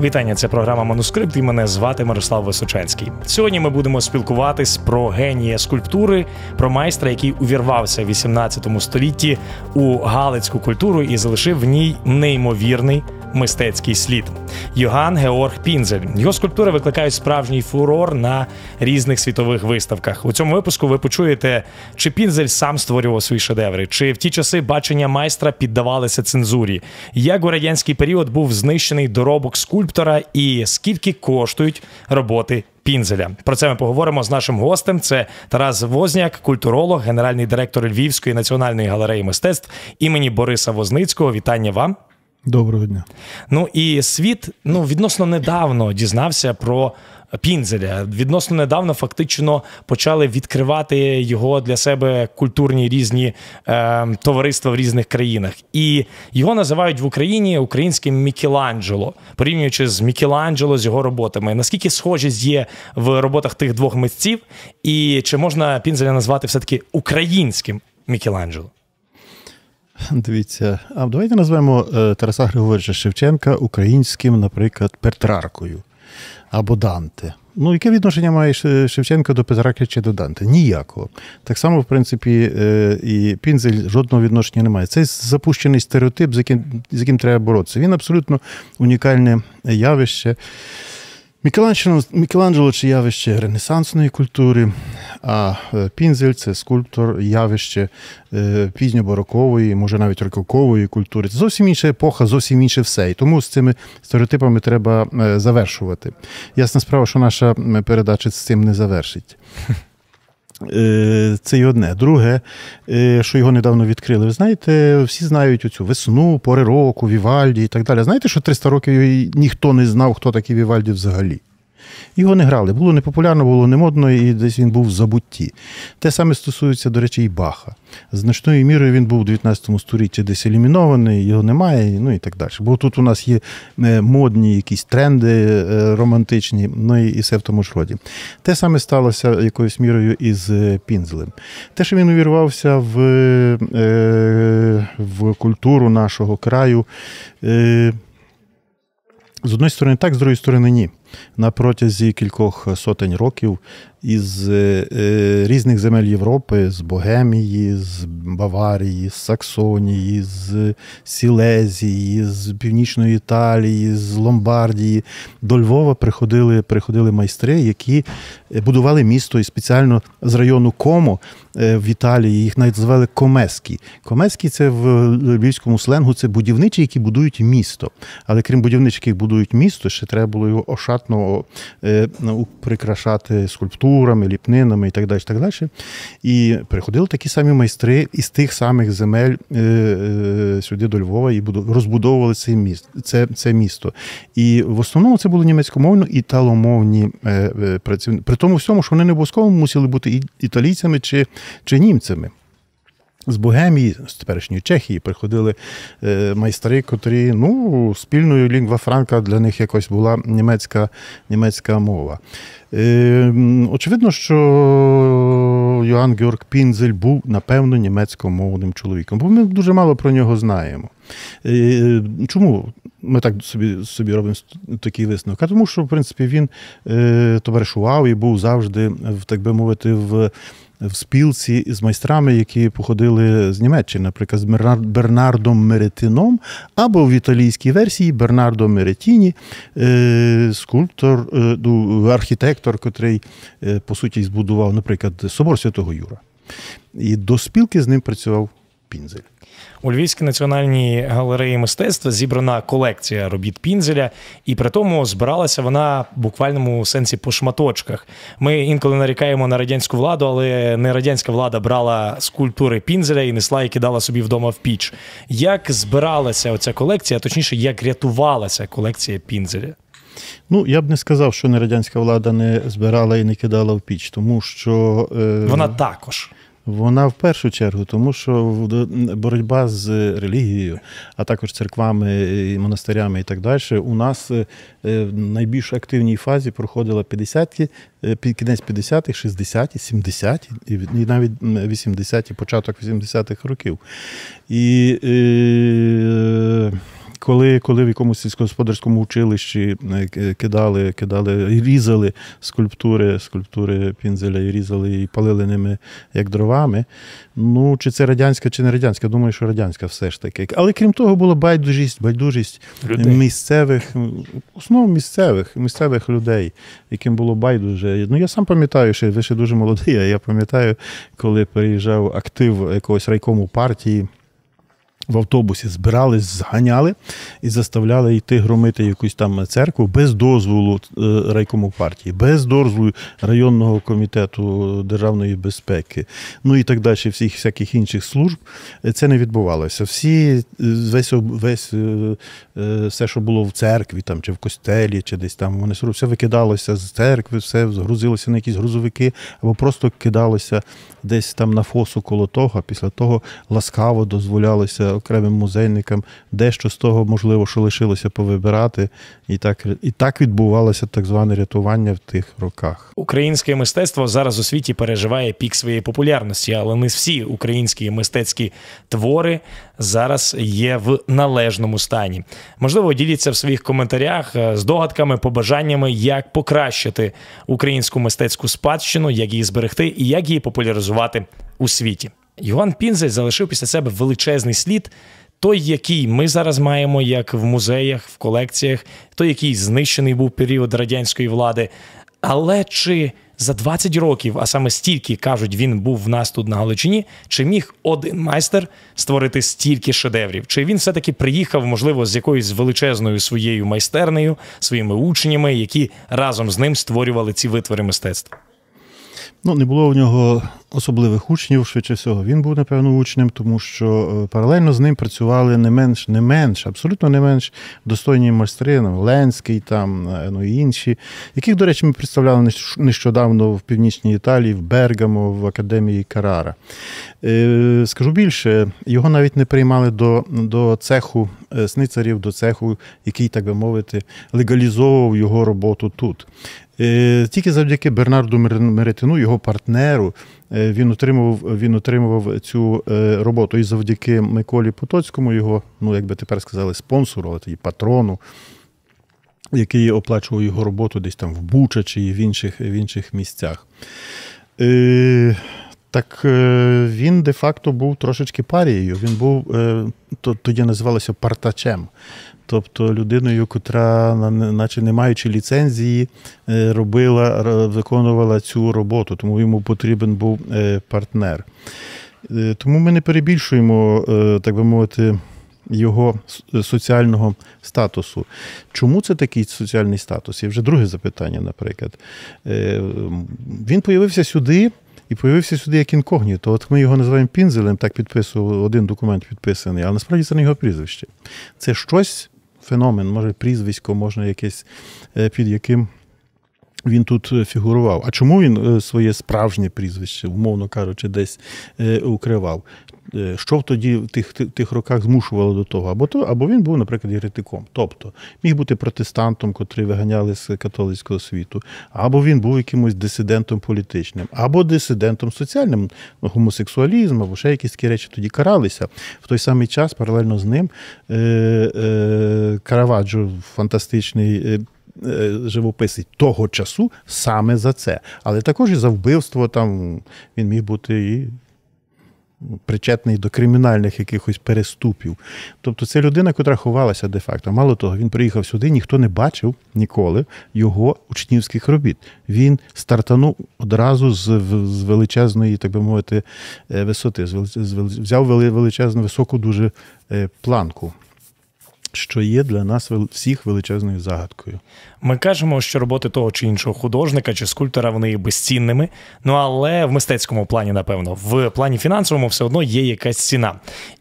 Вітання, це програма Манускрипт. і мене звати Мирослав Височенський. Сьогодні ми будемо спілкуватись про генія скульптури, про майстра, який увірвався в 18 столітті у галицьку культуру і залишив в ній неймовірний мистецький слід. Йоган Георг Пінзель. Його скульптури викликають справжній фурор на різних світових виставках. У цьому випуску ви почуєте, чи Пінзель сам створював свої шедеври, чи в ті часи бачення майстра піддавалися цензурі, як у радянський період був знищений доробок скульптора, і скільки коштують роботи. Пінзеля про це ми поговоримо з нашим гостем. Це Тарас Возняк, культуролог, генеральний директор Львівської національної галереї мистецтв імені Бориса Возницького. Вітання вам. Доброго дня. Ну і світ ну відносно недавно дізнався про Пінзеля. Відносно недавно фактично почали відкривати його для себе культурні різні е, товариства в різних країнах. І його називають в Україні українським Мікеланджело, порівнюючи з Мікеланджело з його роботами. Наскільки схожість є в роботах тих двох митців, і чи можна Пінзеля назвати все таки українським Мікеланджело? Дивіться, а давайте назвемо е, Тараса Григоровича Шевченка українським, наприклад, Петраркою або Данте. Ну, яке відношення має Шевченко до Петрарки чи до Данте? Ніякого. Так само, в принципі, е, і Пінзель жодного відношення немає. Це запущений стереотип, з яким, з яким треба боротися. Він абсолютно унікальне явище. Мікеланджело, Мікеланджело це явище ренесансної культури, а е, Пінзель це скульптор, явище е, пізньобарокової, може навіть рококової культури. Це зовсім інша епоха, зовсім інше все. І тому з цими стереотипами треба е, завершувати. Ясна справа, що наша передача з цим не завершить. Це й одне. Друге, що його недавно відкрили. Ви знаєте, всі знають оцю весну, пори року, Вівальді і так далі. Знаєте, що 300 років ніхто не знав, хто такий Вівальді взагалі. Його не грали. Було непопулярно, було не модно, і десь він був в забутті. Те саме стосується, до речі, і Баха. Значною мірою він був у 19 столітті десь елімінований, його немає, ну і так далі. Бо тут у нас є е, модні якісь тренди е, романтичні, ну і все в тому ж роді. Те саме сталося якоюсь мірою із е, Пінзлем. Те, що він увірвався в, в культуру нашого краю. З однієї сторони, так, з другої сторони, ні. На протязі кількох сотень років із е, е, різних земель Європи, з Богемії, з Баварії, з Саксонії, з Сілезії, з Північної Італії, з Ломбардії до Львова приходили приходили майстри, які будували місто і спеціально з району Комо е, в Італії. Їх навіть звали Комеські. Комеські це в львівському сленгу це будівничі, які будують місто. Але крім будівничих, які будують місто, ще треба було його ошатно ну, прикрашати скульптурами, ліпнинами і так далі. так далі. І приходили такі самі майстри із тих самих земель е, е, сюди до Львова і розбудовували це місто. Це, це місто. І в основному це були німецькомовно і таломовні е, працівники. При тому всьому, що вони не обов'язково мусили бути італійцями чи, чи німцями. З Богемії, з теперішньої Чехії, приходили майстри, котрі ну, спільною лінгва франка для них якось була німецька німецька мова. Ем, очевидно, що Йоанн Георг Пінзель був, напевно, німецькомовним чоловіком, бо ми дуже мало про нього знаємо. Е, чому ми так собі собі робимо такий висновок? А тому, що, в принципі, він е, товаришував і був завжди, так би мовити, в в спілці з майстрами, які походили з Німеччини, наприклад, з Бернардом Меретином, або в італійській версії Бернардо Меретіні, е, скульптор, е, ну, архітектор, котрий, е, по суті, збудував, наприклад, собор Святого Юра. І до спілки з ним працював Пінзель. У Львівській національній галереї мистецтва зібрана колекція робіт Пінзеля, і при тому збиралася вона в буквальному сенсі по шматочках. Ми інколи нарікаємо на радянську владу, але не радянська влада брала скульптури Пінзеля і несла і кидала собі вдома в піч. Як збиралася оця колекція, а точніше, як рятувалася колекція Пінзеля? Ну, я б не сказав, що не радянська влада не збирала і не кидала в піч, тому що. Е... Вона також. Вона в першу чергу, тому що боротьба з релігією, а також церквами, і монастирями і так далі, у нас е, в найбільш активній фазі проходила 50-ті, е, кінець 50-х, 60-ті, 70-ті і навіть 80-ті, початок 80-х років. І е, коли коли в якомусь сільськогосподарському училищі е, кидали, кидали різали скульптури, скульптури пінзеля і різали і палили ними як дровами. Ну, чи це радянська, чи не радянська? Думаю, що радянська все ж таки. Але крім того, була байдужість, байдужість людей. місцевих, основно місцевих, місцевих людей, яким було байдуже. Ну, я сам пам'ятаю, що ви ще дуже молодий, а я пам'ятаю, коли переїжджав актив якогось райкому партії в автобусі збирались, зганяли і заставляли йти громити якусь там церкву без дозволу е, райкому партії, без дозволу районного комітету державної безпеки, ну і так далі, всіх всяких інших служб. Це не відбувалося. Всі весь весь е, е, все, що було в церкві, там чи в костелі, чи десь там, вони все викидалося з церкви, все грузилося на якісь грузовики, або просто кидалося десь там на фосу коло того, а після того ласкаво дозволялося окремим музейникам дещо з того, можливо, що лишилося повибирати, і так і так відбувалося так зване рятування в тих роках. Українське мистецтво зараз у світі переживає пік своєї популярності, але не всі українські мистецькі твори зараз є в належному стані. Можливо, діліться в своїх коментарях е, з догадками, побажаннями, як покращити українську мистецьку спадщину, як її зберегти і як її популяризувати у світі. Йоанн Пінзель залишив після себе величезний слід. Той, який ми зараз маємо, як в музеях, в колекціях, той, який знищений був період радянської влади. Але чи за 20 років, а саме стільки кажуть, він був в нас тут на Галичині, чи міг один майстер створити стільки шедеврів? Чи він все-таки приїхав, можливо, з якоюсь величезною своєю майстернею, своїми учнями, які разом з ним створювали ці витвори мистецтва? Ну, не було у нього особливих учнів, швидше всього. Він був, напевно, учнем, тому що е, паралельно з ним працювали не менш, не менш, абсолютно не менш достойні майстри, ну, Ленський там, е, ну і інші, яких, до речі, ми представляли нещодавно в Північній Італії, в Бергамо, в академії Карара. Е, скажу більше, його навіть не приймали до, до цеху сницарів, до цеху, який, так би мовити, легалізовував його роботу тут. Тільки завдяки Бернарду Меретину, його партнеру, він отримував він отримував цю е, роботу і завдяки Миколі Потоцькому, його, ну як би тепер сказали, спонсору, і патрону, який оплачував його роботу десь там в Буча чи в інших в інших місцях. Так він де-факто був трошечки парією. Він був тоді називалося партачем. Тобто людиною, котра, наче не маючи ліцензії, е, робила, виконувала цю роботу, тому йому потрібен був е, партнер. Е, тому ми не перебільшуємо, так би мовити, його соціального статусу. Чому це такий соціальний статус? І вже друге запитання, наприклад. Він появився сюди. І появився сюди як інкогніто. От ми його називаємо пінзелем, так підписував один документ підписаний, але насправді це не його прізвище. Це щось феномен, може прізвисько, можна якесь, е, під яким він тут е, фігурував. А чому він е, своє справжнє прізвище, умовно кажучи, десь укривав? Е, що тоді в тих тих роках змушувало до того? Або то, або він був, наприклад, єретиком. Тобто міг бути протестантом, котрий виганяли з католицького світу, або він був якимось дисидентом політичним, або дисидентом соціальним, гомосексуалізм, або ще якісь такі речі тоді каралися. В той самий час, паралельно з ним, е, е, Караваджо, фантастичний. Е, е Живописить того часу саме за це, але також і за вбивство там він міг бути і причетний до кримінальних якихось переступів. Тобто це людина, котра ховалася де-факто. Мало того, він приїхав сюди, ніхто не бачив ніколи його учнівських робіт. Він стартанув одразу з з величезної, так би мовити, висоти, з, з, взяв величезну високу дуже е, планку що є для нас всіх величезною загадкою. Ми кажемо, що роботи того чи іншого художника чи скульптора вони є безцінними. Ну але в мистецькому плані, напевно, в плані фінансовому все одно є якась ціна.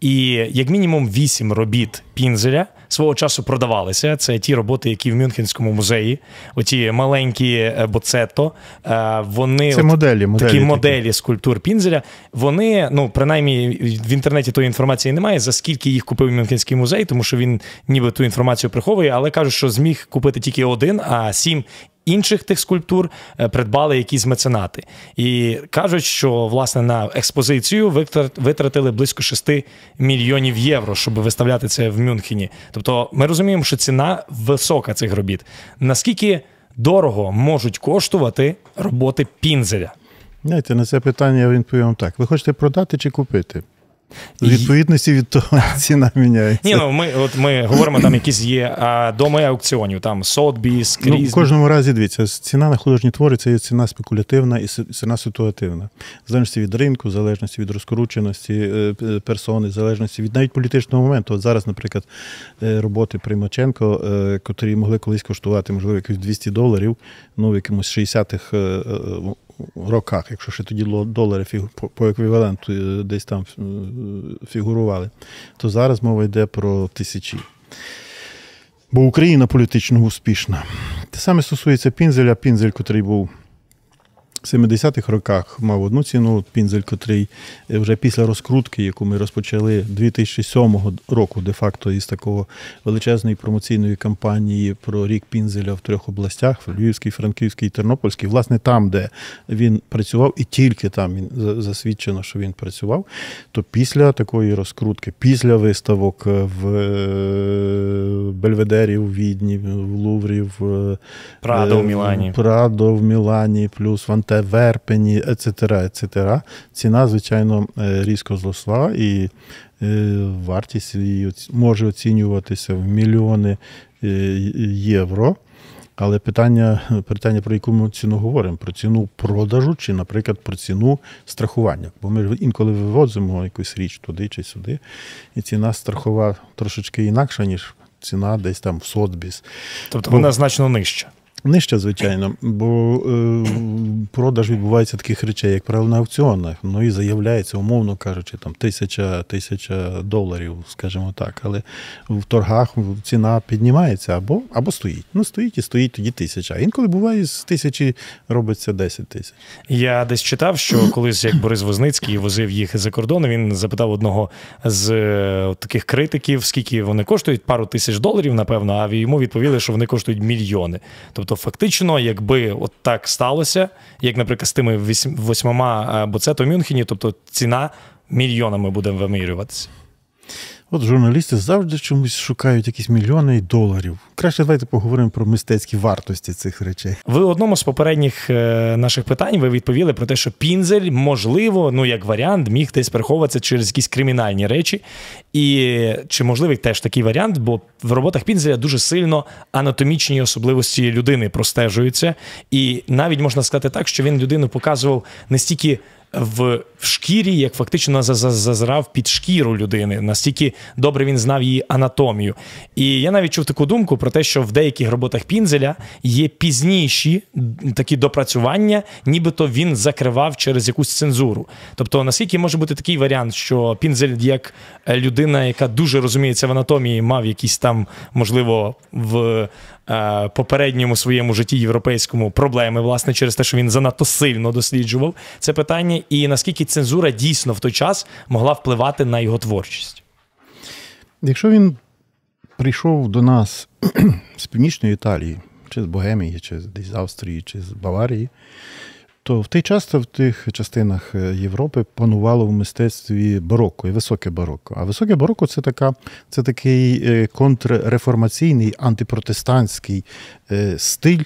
І як мінімум вісім робіт пінзеля свого часу продавалися. Це ті роботи, які в Мюнхенському музеї, оті маленькі боцето. Е, вони це моделі, моделі такі моделі скульптур Пінзеля. Вони, ну принаймні, в інтернеті тої інформації немає, за скільки їх купив Мюнхенський музей, тому що він ніби ту інформацію приховує, але кажуть, що зміг купити тільки один, а сім інших тих скульптур е, придбали якісь меценати. І кажуть, що власне на експозицію витратили близько 6 мільйонів євро, щоб виставляти це в Мюнхені. Тобто, ми розуміємо, що ціна висока цих робіт. Наскільки дорого можуть коштувати роботи пінзеля? Знаєте, на це питання я відповім так: ви хочете продати чи купити? В відповідності від того ціна міняється. Ні, ну ми от ми говоримо, там якісь є а, доми аукціонів, там Сотбіс, Ну, В кожному разі дивіться, ціна на художні твори це є ціна спекулятивна і ціна ситуативна. В залежності від ринку, в залежності від розкрученості е, персони, в залежності від навіть політичного моменту. От зараз, наприклад, е, роботи Примаченко, е, котрі могли колись коштувати, можливо, якось 200 доларів, ну в якомусь 60-х роках, якщо ще тоді долари по еквіваленту е, десь там е, фігурували, то зараз мова йде про тисячі. Бо Україна політично успішна. Те саме стосується Пінзеля, Пінзель, котрий був 70-х роках мав одну ціну пінзель, котрий е, вже після розкрутки, яку ми розпочали 2007 року, де-факто із такого величезної промоційної кампанії про рік пінзеля в трьох областях: в Львівській, Франківській і Тернопільській, власне, там, де він працював, і тільки там він засвідчено, що він працював. То після такої розкрутки, після виставок в е, Бельведері у Відні, в Луврі, в Прадо в Мілані, Прадо в Мілані, плюс в Анте те верпені, ецетера, ецетера. Ціна, звичайно, е, різко зросла, і е, вартість її може оцінюватися в мільйони е, євро. Але питання, питання, про яку ми ціну говоримо: про ціну продажу, чи, наприклад, про ціну страхування. Бо ми інколи вивозимо якусь річ туди чи сюди, і ціна страхова трошечки інакша, ніж ціна десь там в Сотбіс. Тобто вона значно нижча. Нижче, звичайно, бо е, продаж відбувається таких речей, як правило, на аукціонах. Ну і заявляється, умовно кажучи, там тисяча тисяча доларів, скажімо так. Але в торгах ціна піднімається або або стоїть. Ну, стоїть і стоїть тоді тисяча. Інколи буває, з тисячі робиться 10 тисяч. Я десь читав, що колись як Борис Возницький возив їх за кордону, він запитав одного з е, таких критиків, скільки вони коштують, пару тисяч доларів, напевно, а йому відповіли, що вони коштують мільйони. Тобто. Тобто, фактично, якби от так сталося, як, наприклад, з тими восьмома боцето в Мюнхені, тобто ціна мільйонами буде вимірюватися. От журналісти завжди чомусь шукають якісь мільйони доларів. Краще давайте поговоримо про мистецькі вартості цих речей. Ви одному з попередніх е, наших питань ви відповіли про те, що пінзель, можливо, ну як варіант, міг десь приховуватися через якісь кримінальні речі. І чи можливий теж такий варіант? Бо в роботах пінзеля дуже сильно анатомічні особливості людини простежуються, і навіть можна сказати так, що він людину показував не стільки в шкірі, як фактично зазирав під шкіру людини. Настільки добре він знав її анатомію. І я навіть чув таку думку про те, що в деяких роботах пінзеля є пізніші такі допрацювання, нібито він закривав через якусь цензуру. Тобто, наскільки може бути такий варіант, що пінзель, як людина, яка дуже розуміється в анатомії, мав якісь там, можливо, в Е, попередньому своєму житті європейському проблеми, власне, через те, що він занадто сильно досліджував це питання, і наскільки цензура дійсно в той час могла впливати на його творчість? Якщо він прийшов до нас з північної Італії, чи з Богемії, чи десь з Австрії, чи з Баварії, то в той час в тих частинах е, Європи панувало в мистецтві бароко і високе бароко. А високе бароко це така, це такий е, контрреформаційний антипротестантський е, стиль,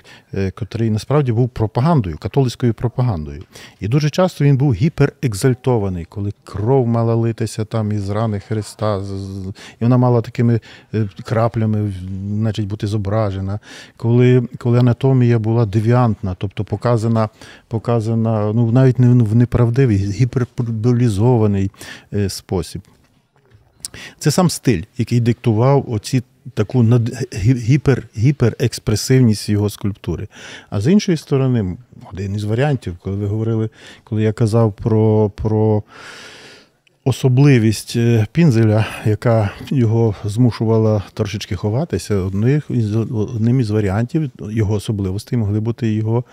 котрий насправді був пропагандою, католицькою пропагандою. І дуже часто він був гіперекзальтований, коли кров мала литися там із рани Христа, і вона мала такими краплями, значить, бути зображена, коли коли анатомія була девіантна, тобто показана показана ну, навіть не в неправдивий, гіперболізований е, спосіб. Це сам стиль, який диктував оці таку гіпер, гіперекспресивність його скульптури. А з іншої сторони, один із варіантів, коли ви говорили, коли я казав про. про особливість е, пінзеля, яка його змушувала трошечки ховатися, одним із варіантів його особливостей могли бути його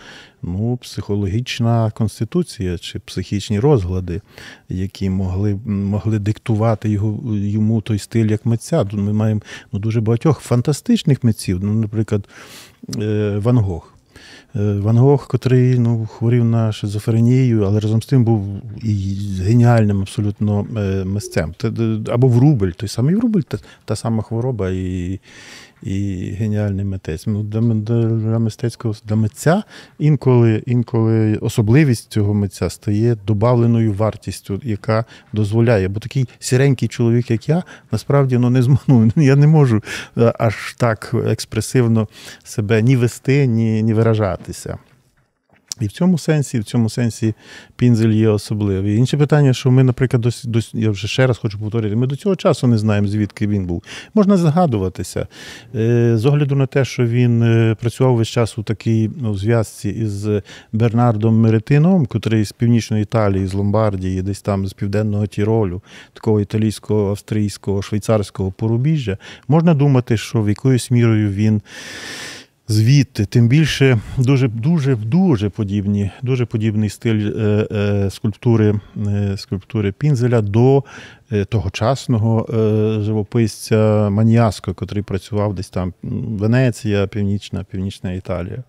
ну, психологічна конституція чи психічні розглади, які могли могли диктувати його, йому той стиль як митця. Ми маємо ну, дуже багатьох фантастичних митців, ну, наприклад, е, Ван Гог. Ван Гог, котрий ну, хворів на шизофренію, але разом з тим був і геніальним абсолютно мисцем. Або Врубель, той самий Врубель, та, та сама хвороба і і геніальний митець. Ну, Для для мистецького для митця інколи інколи особливість цього митця стає добавленою вартістю, яка дозволяє. Бо такий сіренький чоловік, як я, насправді ну, не зману. Я не можу е, аж так експресивно себе ні вести, ні, ні виражатися. І в цьому сенсі, в цьому сенсі пінзель є особливий. Інше питання, що ми, наприклад, до, до, я вже ще раз хочу повторити, ми до цього часу не знаємо, звідки він був. Можна згадуватися. Е, з огляду на те, що він е, працював весь час у такій ну, зв'язці із Бернардом Меретином, котрий з північної Італії, з Ломбардії, десь там з південного Тіролю, такого італійського, австрійського, швейцарського порубіжжя, можна думати, що в якоюсь мірою він звідти, тим більше дуже дуже дуже подібні, дуже подібний стиль е, е, скульптури е, скульптури Пінзеля до тогочасного живописця Маніаско, який працював десь там Венеція, Північна, Північна Італія.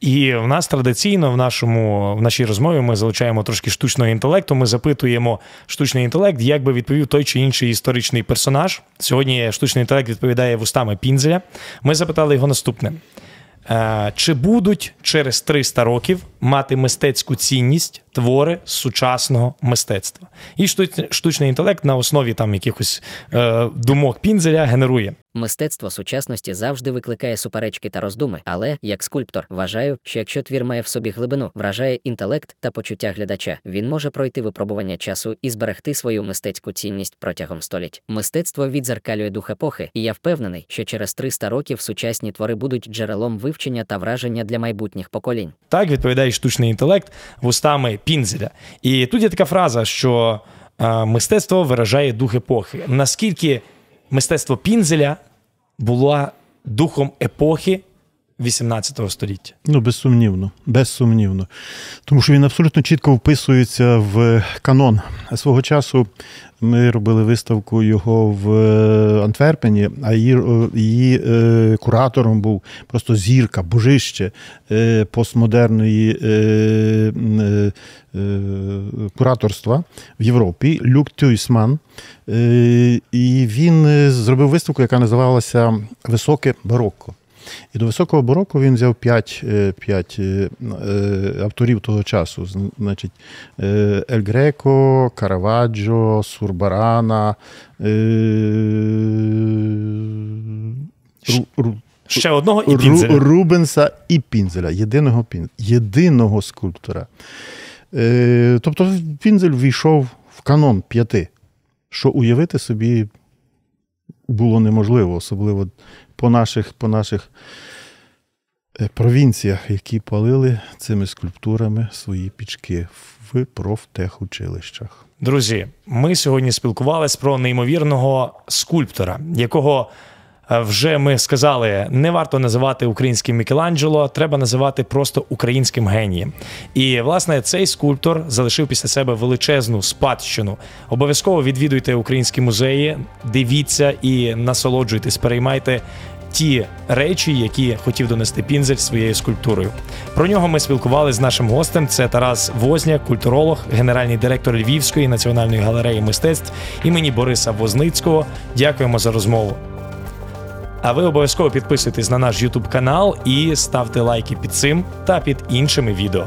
І в нас традиційно в нашому в нашій розмові ми залучаємо трошки штучного інтелекту. Ми запитуємо штучний інтелект, як би відповів той чи інший історичний персонаж. Сьогодні штучний інтелект відповідає вустами Пінзеля. Ми запитали його наступне: Е, чи будуть через 300 років мати мистецьку цінність твори сучасного мистецтва? І штучний інтелект на основі там якихось е, думок пінзеля генерує. Мистецтво сучасності завжди викликає суперечки та роздуми, але як скульптор вважаю, що якщо твір має в собі глибину, вражає інтелект та почуття глядача, він може пройти випробування часу і зберегти свою мистецьку цінність протягом століть. Мистецтво відзеркалює дух епохи, і я впевнений, що через 300 років сучасні твори будуть джерелом вивчення та враження для майбутніх поколінь. Так відповідає штучний інтелект вустами Пінзеля. І тут є така фраза, що е, мистецтво виражає дух епохи. Наскільки мистецтво Пінзеля було духом епохи 18 століття. Ну, безсумнівно, безсумнівно. Тому що він абсолютно чітко вписується в канон. Свого часу ми робили виставку його в е, Антверпені, а її е, її е, куратором був просто зірка, божище постмодерної кураторства в Європі Люк Тюйсман. І він зробив виставку, яка називалася Високе барокко. І до високого бароку він взяв п'ять е, п'ять е, е, авторів того часу. Значить, Ель Греко, Караваджо, Сурбарана. Ще одного і Пінзеля. Рубенса і Пінзеля. Єдиного єдиного скульптора. Тобто Пінзель ввійшов в канон п'яти, що уявити собі було неможливо, особливо по наших по наших е, провінціях, які палили цими скульптурами свої пічки в профтехучилищах. Друзі, ми сьогодні спілкувалися про неймовірного скульптора, якого вже ми сказали, не варто називати українським Мікеланджело, треба називати просто українським генієм. І власне цей скульптор залишив після себе величезну спадщину. Обов'язково відвідуйте українські музеї, дивіться і насолоджуйтесь, переймайте ті речі, які хотів донести пінзель своєю скульптурою. Про нього ми спілкувалися з нашим гостем. Це Тарас Возняк, культуролог, генеральний директор Львівської національної галереї мистецтв імені Бориса Возницького. Дякуємо за розмову. А ви обов'язково підписуйтесь на наш YouTube канал і ставте лайки під цим та під іншими відео.